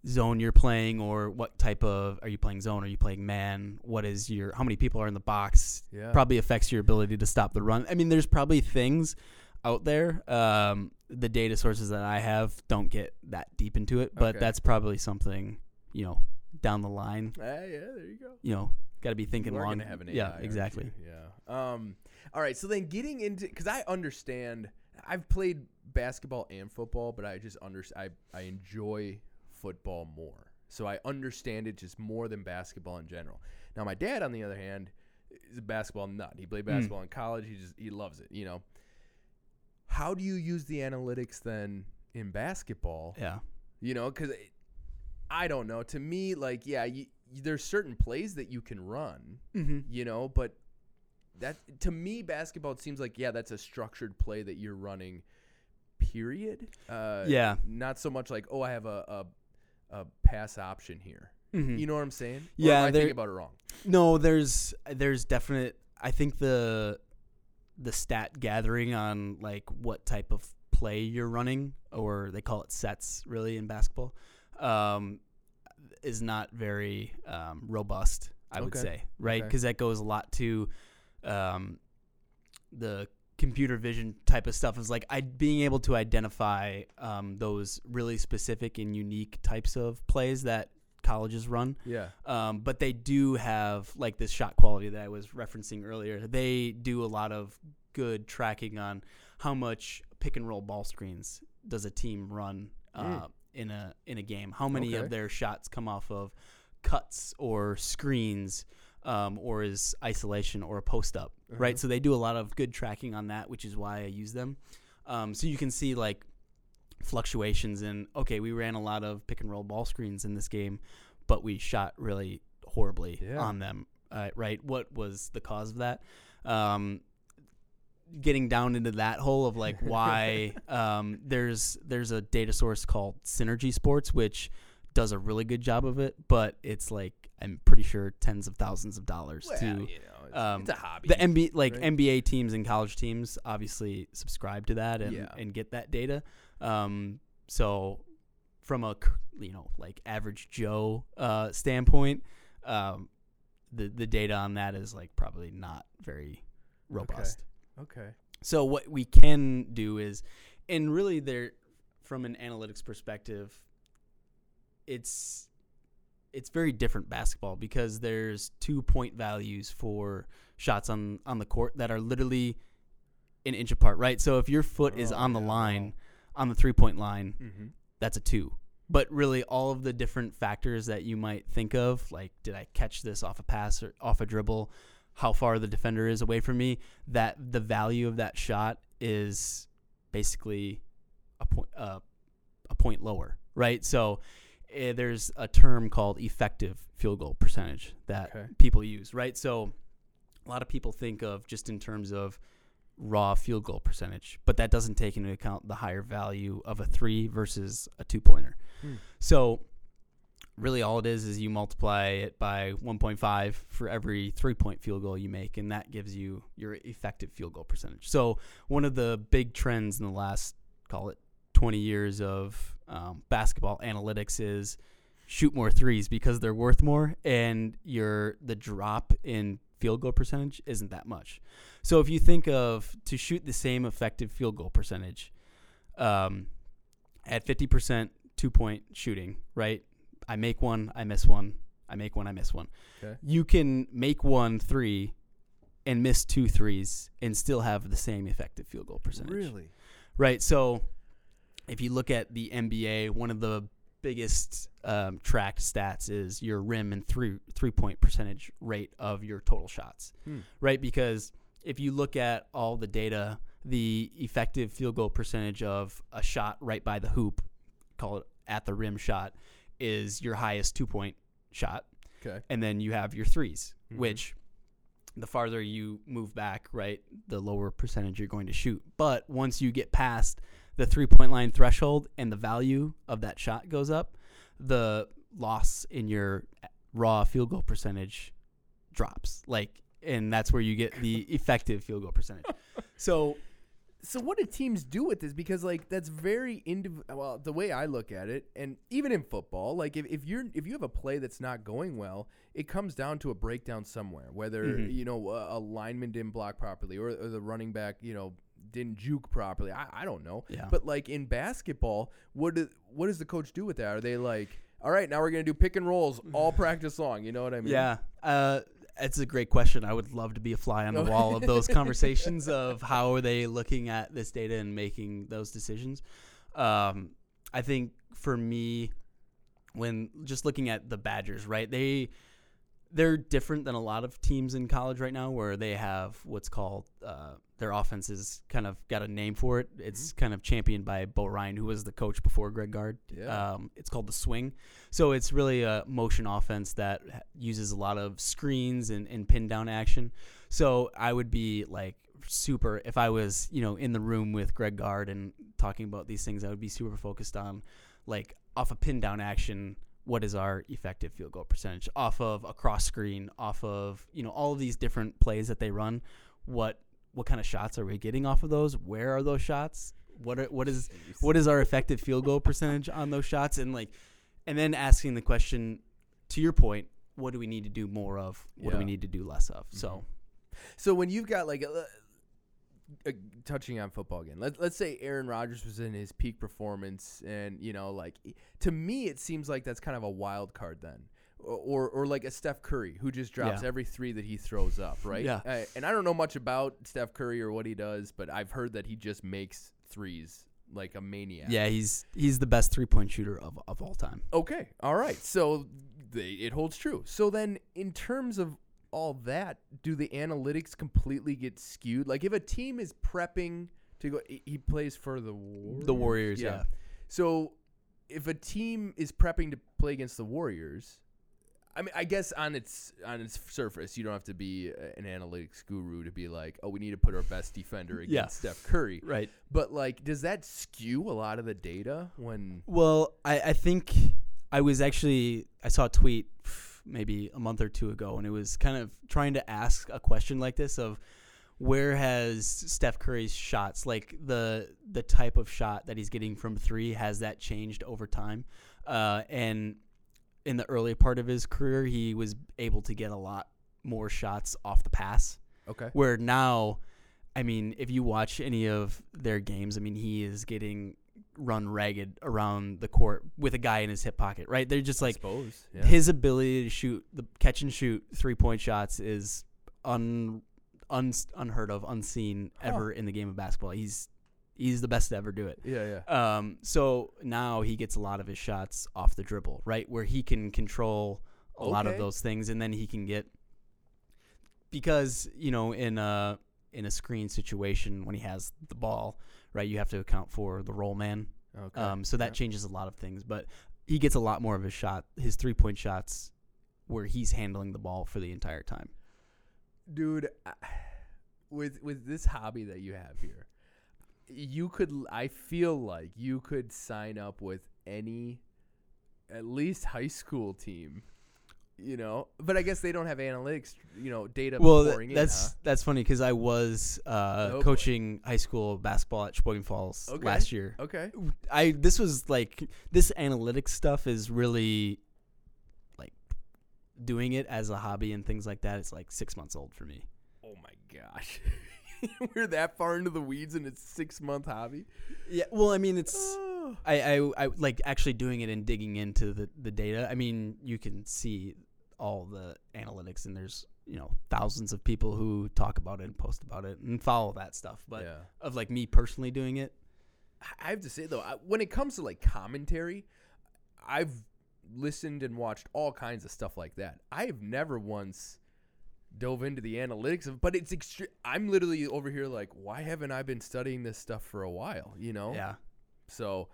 zone you're playing or what type of are you playing zone? Are you playing man? What is your how many people are in the box? yeah. Probably affects your ability to stop the run. I mean, there's probably things out there. Um, the data sources that I have don't get that deep into it, but Okay. that's probably something you know down the line Ah, yeah, there you go. you know, got to be thinking long. an AI, yeah, exactly. Yeah. Um. All right. So then, getting into because I understand, I've played basketball and football, but I just under I I enjoy football more. So I understand it just more than basketball in general. Now, my dad, on the other hand, is a basketball nut. He played Hmm. basketball in college. He just he loves it. You know. How do you use the analytics then in basketball? Yeah. You know, because I don't know. To me, like, yeah, you, there's certain plays that you can run, Mm-hmm. you know, but that to me, basketball, seems like, yeah, that's a structured play that you're running, period. Uh, Yeah. Not so much like, oh, I have a, a, a pass option here. Mm-hmm. You know what I'm saying? Or Yeah, I thinking about it wrong. No, there's there's definite. I think the the stat gathering on like what type of play you're running, or they call it sets, really in basketball, um, is not very um, robust. I would Okay. say, right? Okay. Because that goes a lot to um, the computer vision type of stuff. Is like I being able to identify um, those really specific and unique types of plays that colleges run. Yeah. Um, but they do have like this shot quality that I was referencing earlier. They do a lot of good tracking on how much pick and roll ball screens does a team run uh, Mm. in a in a game. How many Okay. of their shots come off of cuts or screens um, or is isolation or a post up, right? Uh-huh. So they do a lot of good tracking on that, which is why I use them. Um, so you can see like fluctuations in okay, we ran a lot of pick and roll ball screens in this game, but we shot really horribly Yeah. on them. Uh, right? What was the cause of that? Um, getting down into that hole of like why um, there's there's a data source called Synergy Sports, which does a really good job of it, but it's like I'm pretty sure tens of thousands of dollars Well, to you know, it's, um, it's a hobby. the NBA like right? NBA teams and college teams obviously subscribe to that and, Yeah. and get that data. Um, so from a you know like average Joe uh, standpoint, um, the the data on that is like probably not very robust. okay. So what we can do is, and really there, from an analytics perspective, it's it's very different basketball because there's two point values for shots on on the court that are literally an inch apart, right? So if your foot is Oh, on the yeah, line, on the three point line, Mm-hmm. that's a two. But really, all of the different factors that you might think of, like did I catch this off a pass or off a dribble, how far the defender is away from me, that the value of that shot is basically a point uh, a point lower, right? So eh, there's a term called effective field goal percentage that Okay. people use, right? So a lot of people think of just in terms of raw field goal percentage, but that doesn't take into account the higher value of a three versus a two pointer. Hmm. So really all it is is you multiply it by 1.5 for every three point field goal you make, and that gives you your effective field goal percentage. So, one of the big trends in the last, call it 20 years of um, basketball analytics is shoot more threes because they're worth more, and your the drop in field goal percentage isn't that much. So, if you think of to shoot the same effective field goal percentage, um, at 50% two point shooting, right? I make one, I miss one. I make one, I miss one. Okay. You can make one three and miss two threes and still have the same effective field goal percentage. Really? Right. So if you look at the NBA, one of the biggest um, tracked stats is your rim and three three point percentage rate of your total shots. Hmm. Right. Because if you look at all the data, the effective field goal percentage of a shot right by the hoop, call it at the rim shot, is your highest two point shot. Okay. And then you have your 3s Mhm. which the farther you move back, right, the lower percentage you're going to shoot. But once you get past the three point line threshold and the value of that shot goes up, the loss in your raw field goal percentage drops. Like, and that's where you get the effective field goal percentage. So, So what do teams do with this? Because like that's very indiv- well, the way I look at it, and even in football, like if, if you're if you have a play that's not going well, it comes down to a breakdown somewhere. Whether Mhm. you know a, a lineman didn't block properly, or, or the running back you know didn't juke properly. I, I don't know. Yeah. But like in basketball, what do, what does the coach do with that? Are they like, all right, now we're gonna do pick and rolls all practice long? You know what I mean? Yeah, uh, it's a great question. I would love to be a fly on the wall of those conversations of how are they looking at this data and making those decisions. Um, I think for me, when just looking at the Badgers, right, they they're different than a lot of teams in college right now, where they have what's called uh, their offense is kind of got a name for it. It's kind of championed by Bo Ryan, who was the coach before Greg Gard. Yeah. Um, it's called the swing. So it's really a motion offense that uses a lot of screens and, and pin down action. So I would be like super if I was you know in the room with Greg Gard and talking about these things. I would be super focused on like off a pin down action. What is our effective field goal percentage off of a cross screen? Off of you know all of these different plays that they run. What what kind of shots are we getting off of those? Where are those shots? What are, what is what is our effective field goal percentage on those shots? And like, and then asking the question, to your point, what do we need to do more of? What do we need to do less of? So mm-hmm. So when you've got like uh, a, touching on football again, let, let's say Aaron Rodgers was in his peak performance, and you know, like to me, it seems like that's kind of a wild card then. Or, or, or like a Steph Curry who just drops Yeah. every three that he throws up, right? Yeah. Uh, and I don't know much about Steph Curry or what he does, but I've heard that he just makes threes like a maniac. yeah, he's he's the best three point shooter of, of all time. Okay. All right. So they, it holds true. So then, in terms of all that, do the analytics completely get skewed? Like, if a team is prepping to go, he plays for the Warriors. The Warriors, yeah. So if a team is prepping to play against the Warriors, I mean, I guess on its on its surface, you don't have to be an analytics guru to be like, oh, we need to put our best defender against Yeah. Steph Curry. Right. But like, does that skew a lot of the data when? Well, I, I think I was actually I saw a tweet maybe a month or two ago, and it was kind of trying to ask a question like this of where has Steph Curry's shots, like the the type of shot that he's getting from three, has that changed over time? Uh, and in the early part of his career, he was able to get a lot more shots off the pass. Okay. Where now, I mean, if you watch any of their games, I mean, he is getting run ragged around the court with a guy in his hip pocket, right? They're just like suppose. Yeah. his ability to shoot the catch and shoot three point shots is un, un unheard of, unseen Huh. ever in the game of basketball. He's he's the best to ever do it. yeah, yeah. Um, so now he gets a lot of his shots off the dribble, right? Where he can control a lot of those things, and then he can get because you know in a in a screen situation when he has the ball, right? You have to account for the roll man. Okay. Um, so that Yeah. changes a lot of things, but he gets a lot more of his shot, his three point shots, where he's handling the ball for the entire time. dude, I- with with this hobby that you have here, you could. I feel like you could sign up with any at least high school team. You know, but I guess they don't have analytics. You know, data Well, th- pouring in. that's huh? that's funny because I was uh, Oh, boy. coaching high school basketball at Sheboygan Falls Okay. last year. okay. I this was like this analytics stuff is really like doing it as a hobby and things like that. It's like six months old for me. Oh my gosh, we're that far into the weeds and it's six month hobby. Yeah, well, I mean, it's Oh. I, I I like actually doing it and digging into the the data. I mean, you can see all the analytics and there's you know thousands of people who talk about it and post about it and follow that stuff. But yeah. of like me personally doing it, I have to say though, I, when it comes to like commentary, I've listened and watched all kinds of stuff like that. I have never once dove into the analytics of, but it's extre- I'm literally over here like, why haven't I been studying this stuff for a while? You know? yeah. So,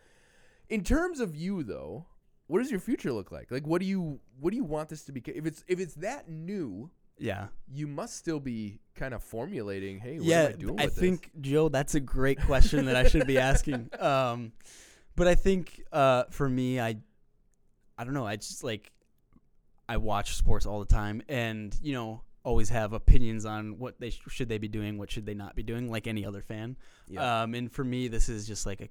in terms of you though, what does your future look like? Like, what do you what do you want this to be? If it's if it's that new, Yeah. you must still be kind of formulating. Hey, what yeah, am I doing I with this? think Joe, that's a great question that I should be asking. Um, but I think uh, for me, I, I don't know. I just like, I watch sports all the time, and you know, always have opinions on what they sh- should they be doing, what should they not be doing, like any other fan. Yeah. Um, and for me, this is just like a,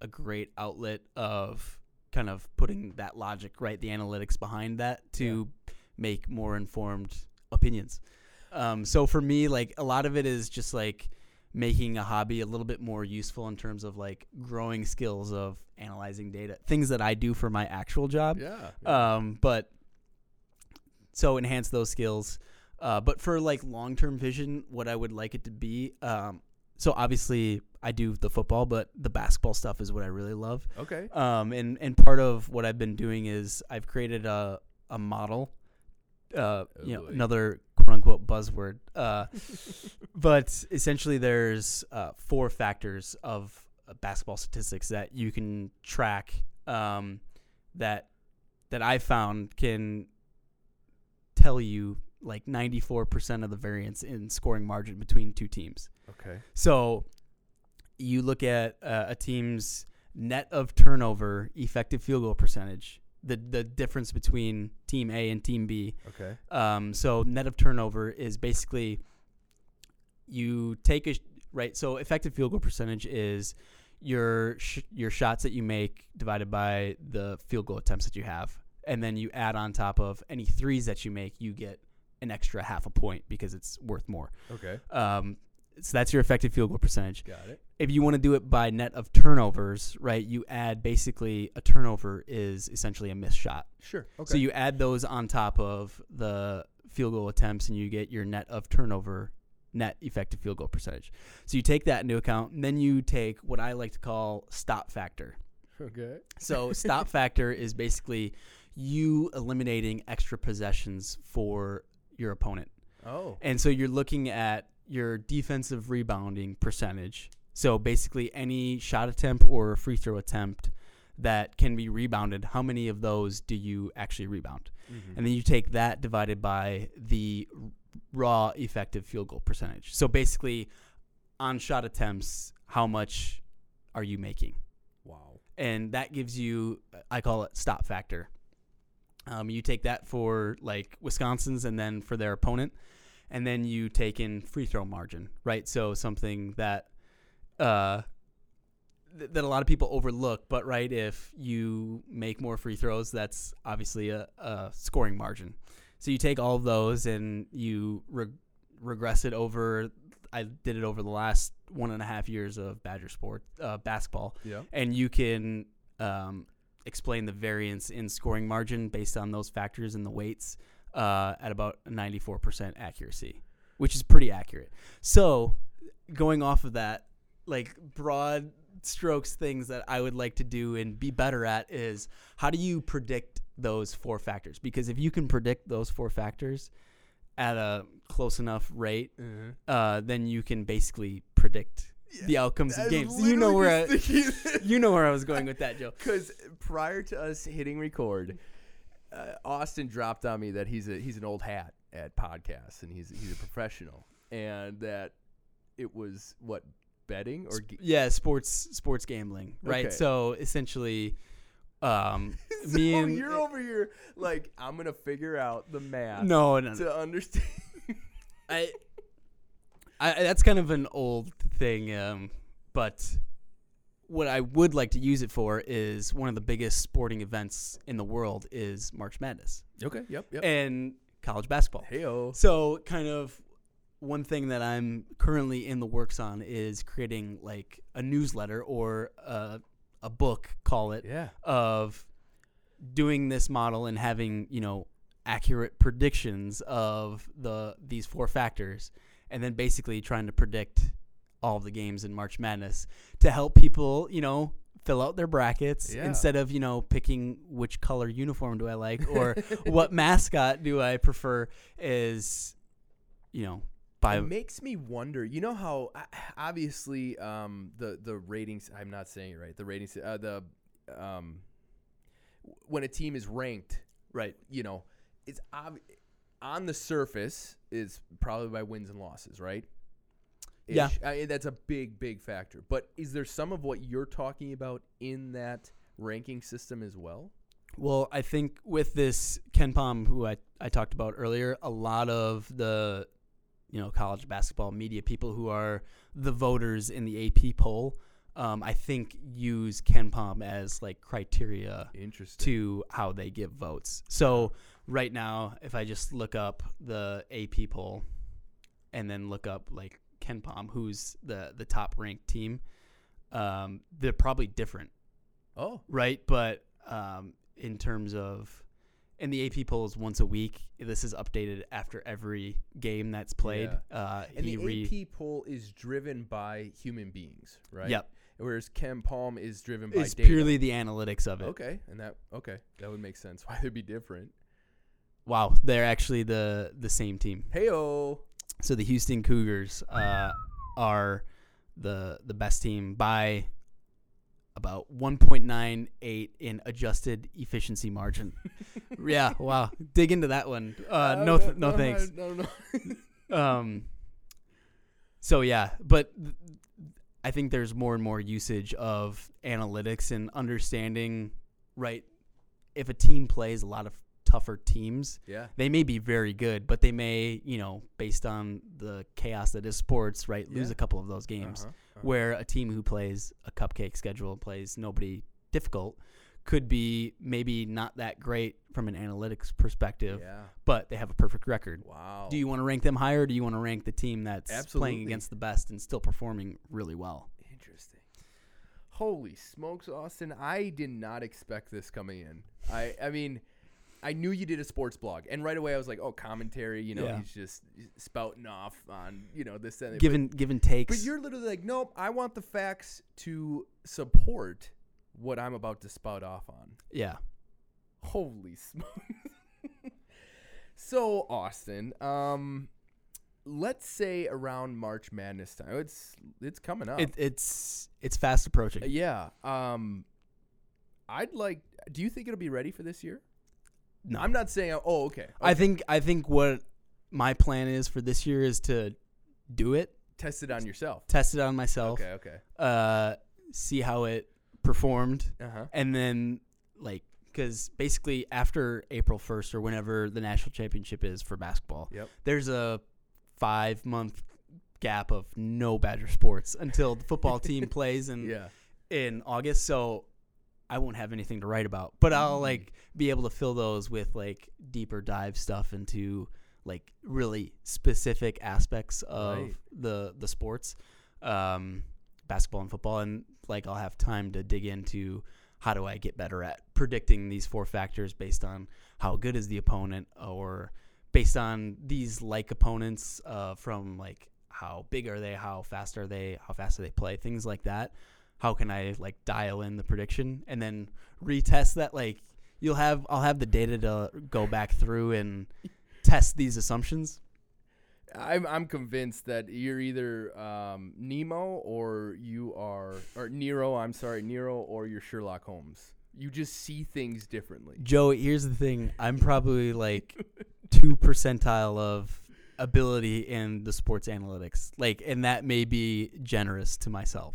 a great outlet of kind of putting that logic, right, the analytics behind that to make more informed opinions. Um, so for me, like a lot of it is just like making a hobby a little bit more useful in terms of like growing skills of analyzing data, things that I do for my actual job. yeah. Um, but so enhance those skills. Uh, but for like long term vision, what I would like it to be. Um, so obviously I do the football, but the basketball stuff is what I really love. okay. Um, and and part of what I've been doing is I've created a a model. Uh, you know, boy. another quote unquote buzzword. Uh, but essentially, there's uh, four factors of uh, basketball statistics that you can track. Um, that that I found can tell you like 94% of the variance in scoring margin between two teams. Okay. So you look at uh, a team's net of turnover effective field goal percentage, the the difference between team A and team B. Okay. Um, so net of turnover is basically you take a sh- right. So effective field goal percentage is your sh- your shots that you make divided by the field goal attempts that you have, and then you add on top of any threes that you make, you get an extra half a point because it's worth more. Okay. Um, so that's your effective field goal percentage. Got it. If you want to do it by net of turnovers, right, you add basically a turnover is essentially a missed shot. Sure. Okay. So you add those on top of the field goal attempts, and you get your net of turnover, net effective field goal percentage. So you take that into account, and then you take what I like to call stop factor. okay. So stop factor is basically you eliminating extra possessions for your opponent. Oh. And so you're looking at your defensive rebounding percentage. So basically, any shot attempt or free throw attempt that can be rebounded, how many of those do you actually rebound? Mhm. And then you take that divided by the raw effective field goal percentage. So basically, on shot attempts, how much are you making? wow. and that gives you I call it stop factor. Um, you take that for like Wisconsin's and then for their opponent, and then you take in free throw margin, right? So something that uh, th- that a lot of people overlook, but right, if you make more free throws, that's obviously a, a scoring margin. So you take all of those and you reg- regress it over. I did it over the last one and a half years of Badger sport uh, basketball Yeah. and you can um, explain the variance in scoring margin based on those factors and the weights uh, at about 94% accuracy, which is pretty accurate. So, going off of that, like broad strokes things that I would like to do and be better at is how do you predict those four factors? Because if you can predict those four factors at a close enough rate, Mhm. uh, then you can basically predict the outcomes of games. You know where I, literally just thinking- you know where I was going with that, Joe. Because prior to us hitting record, uh, Austin dropped on me that he's a he's an old hat at podcasts and he's he's a professional and that it was what betting or g- Yeah, sports sports gambling, right? Okay. So essentially, Um, So me and you're over here like I'm gonna figure out the math no, no, no. to understand. I, I that's kind of an old thing, um, but what I would like to use it for is one of the biggest sporting events in the world is March Madness okay. Yep. Yep. and college basketball. Heyo. So, kind of one thing that I'm currently in the works on is creating like a newsletter or a, a book, call it, Yeah. of doing this model and having you know accurate predictions of the these four factors, and then basically trying to predict all the games in March Madness to help people you know fill out their brackets Yeah. instead of you know picking which color uniform do I like or what mascot do I prefer is you know by it makes me wonder. You know how obviously um, the the ratings. I'm not saying it right. The ratings. Uh, the um, when a team is ranked, right you know, it's ob- on the surface is probably by wins and losses, right? Yeah. I that's a big, big factor. But is there some of what you're talking about in that ranking system as well? Well, I think with this KenPom, who I, I talked about earlier, a lot of the you know college basketball media people who are the voters in the AP poll, um, I think use KenPom as like criteria to how they give votes. So right now, if I just look up the AP poll and then look up like KenPom, who's the the top ranked team, um, they're probably different Oh, right? But um, in terms of, and the AP poll is once a week. This is updated after every game that's played. Uh, and the re- AP poll is driven by human beings, right? Yep, Whereas KenPom is driven by it's data. purely the analytics of it. okay, and that okay, that would make sense. Why they'd be different? Wow, they're actually the the same team. Heyo. So the Houston Cougars uh, are the the best team by about 1.98 in adjusted efficiency margin. yeah, wow. Dig into that one. Uh, no, th- no, thanks. No, no. um so yeah but th- i think there's more and more usage of analytics and understanding right if a team plays a lot of tougher teams yeah. they may be very good but they may you know based on the chaos that is sports right lose Yeah. a couple of those games Uh-huh, uh-huh. where a team who plays a cupcake schedule plays nobody difficult could be maybe not that great from an analytics perspective Yeah. but they have a perfect record Wow. do you want to rank them higher or do you want to rank the team that's Absolutely. playing against the best and still performing really well? Interesting. Holy smokes, Austin! I did not expect this coming in. I, I mean, I knew you did a sports blog, and right away I was like, oh, commentary. You know, Yeah. he's just spouting off on you know this and that. Given given takes. But you're literally like, nope. I want the facts to support what I'm about to spout off on. yeah. Holy smokes. so, Austin, um let's say around March Madness time. It's it's coming up. It, it's it's fast approaching. Yeah. Um I'd like do you think it'll be ready for this year? No. I'm not saying oh okay. I think I think what my plan is for this year is to do it, test it on yourself. test it on myself, Okay, okay. uh, see how it performed, Uh-huh. and then like because basically after April first or whenever the national championship is for basketball, Yep. there's a five month gap of no Badger sports until the football team plays in Yeah. in August. So I won't have anything to write about, but I'll Mm. like be able to fill those with like deeper dive stuff into like really specific aspects of Right. the the sports, um, basketball and football, and like I'll have time to dig into how do I get better at predicting these four factors based on how good is the opponent or based on these like opponents uh, from like how big are they, how fast are they, how fast do they play, things like that. How can I like dial in the prediction and then retest that? Like you'll have, I'll have the data to go back through and test these assumptions. I'm I'm convinced that you're either um, Nemo or you are or Nero. I'm sorry, Nero or you're Sherlock Holmes. You just see things differently. Joe, here's the thing: I'm probably like two percentile of ability in the sports analytics, like, and that may be generous to myself.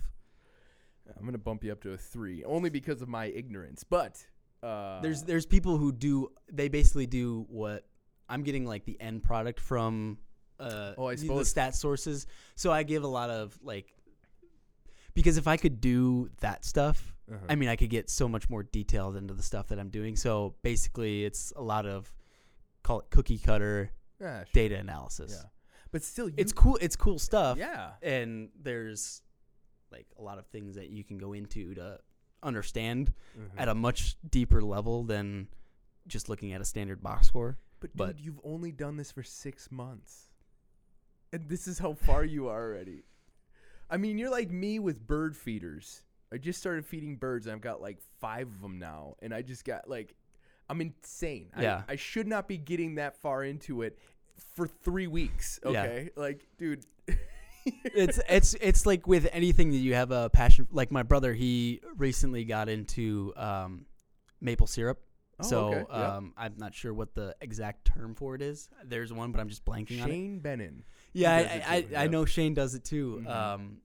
I'm gonna bump you up to a three, only because of my ignorance. But Uh, there's there's people who do they basically do what I'm getting like the end product from uh Oh, I the- suppose- the stat sources. So I give a lot of like because if I could do that stuff, uh-huh. I mean I could get so much more detailed into the stuff that I'm doing. So basically it's a lot of call it cookie cutter Yeah, sure. data analysis. Yeah, but still, It's cool it's cool stuff. Yeah, And there's like a lot of things that you can go into to understand Mhm. at a much deeper level than just looking at a standard box score. But dude, you've only done this for six months, and this is how far you are already. I mean, you're like me with bird feeders. I just started feeding birds, and I've got like five of them now, and I just got like, I'm insane. Yeah. I, I should not be getting that far into it for three weeks. Yeah. Okay, like, dude. it's it's it's like with anything that you have a passion. Like my brother, he recently got into um, maple syrup. Oh, so okay, yep. um, I'm not sure what the exact term for it is. There's one, but I'm just blanking on it. Shane Bennon. Yeah, I, too, I, I know Shane does it too. Mhm. Um,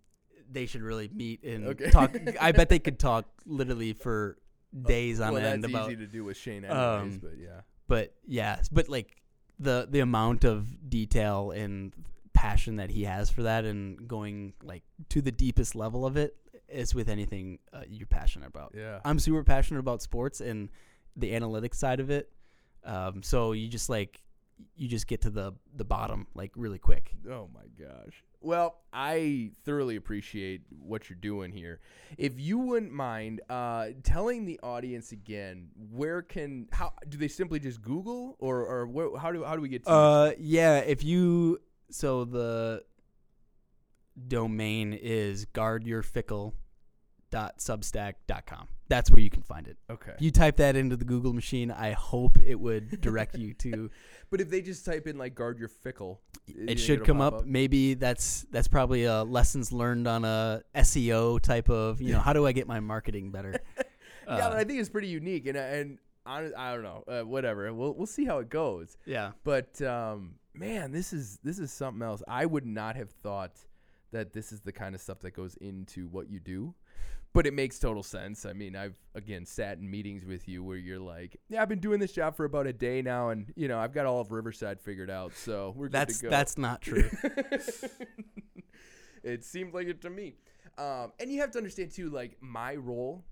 they should really meet and Okay. talk. I bet they could talk literally for days on well, end that's about easy to do with Shane, anyways. Um, but yeah. but yeah, but like the the amount of detail and passion that he has for that and going like to the deepest level of it is with anything uh, you're passionate about. Yeah. I'm super passionate about sports and the analytics side of it. Um, so you just like you just get to the the bottom like really quick. Oh my gosh. Well, I thoroughly appreciate what you're doing here. If you wouldn't mind uh, telling the audience again, where can how do they simply just Google or or where, how do how do we get to? you? Uh, yeah. If you so the domain is gardyourfickell.substack.com. That's where you can find it. okay, you type that into the Google machine, I hope it would direct you to. but if they just type in like Gard Your Fickell, It should come pop up. Maybe that's that's probably a lessons learned on a SEO type of you know how do I get my marketing better. yeah, Uh, but I think it's pretty unique, and and hon- I don't know, uh, whatever. We'll we'll see how it goes. yeah. But um, man, this is this is something else. I would not have thought that this is the kind of stuff that goes into what you do. But it makes total sense. I mean, I've again sat in meetings with you where you're like, "Yeah, I've been doing this job for about a day now, and you know, I've got all of Riverside figured out, so we're That's good to go." that's not true. it seemed like it to me. Um, and you have to understand too, like my role,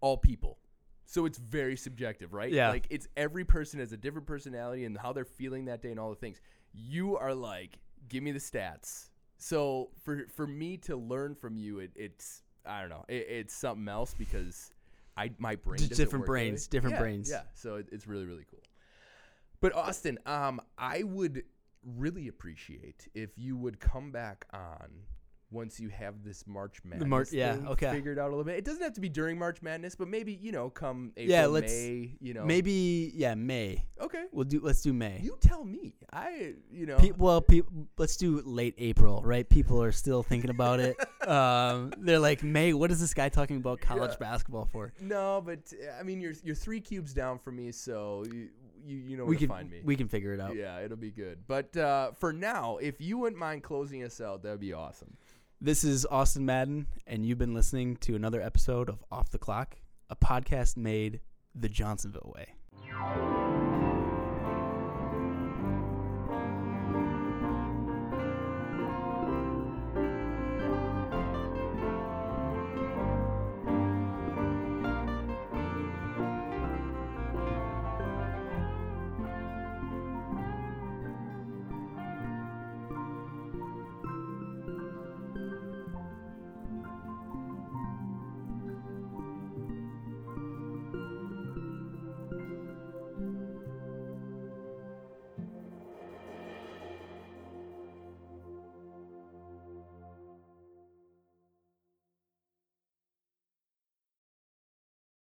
all people. So it's very subjective, right? Yeah. Like it's every person has a different personality and how they're feeling that day and all the things. You are like, give me the stats. So for for me to learn from you, it, it's I don't know, it, it's something else because I my brain different work that way. brains, different Yeah, brains. Yeah, so it, it's really really cool. But Austin, um, I would really appreciate if you would come back on once you have this March Madness Mar- yeah, okay. figured out a little bit. It doesn't have to be during March Madness, but maybe you know, come April, Yeah, let's- May. You know, Maybe yeah, May. Okay, We'll do let's do May. you tell me. I, you know, Pe- well, pe- let's do late April, right? People are still thinking about it. um, they're like, May, what is this guy talking about college Yeah. basketball for? no, but I mean, you're you're three cubes down from me, so you you, you know where We to can find me. we can figure it out. yeah, it'll be good. But uh, for now, if you wouldn't mind closing us out, that'd be awesome. This is Austin Madden, and you've been listening to another episode of Off the Clock, a podcast made the Johnsonville way.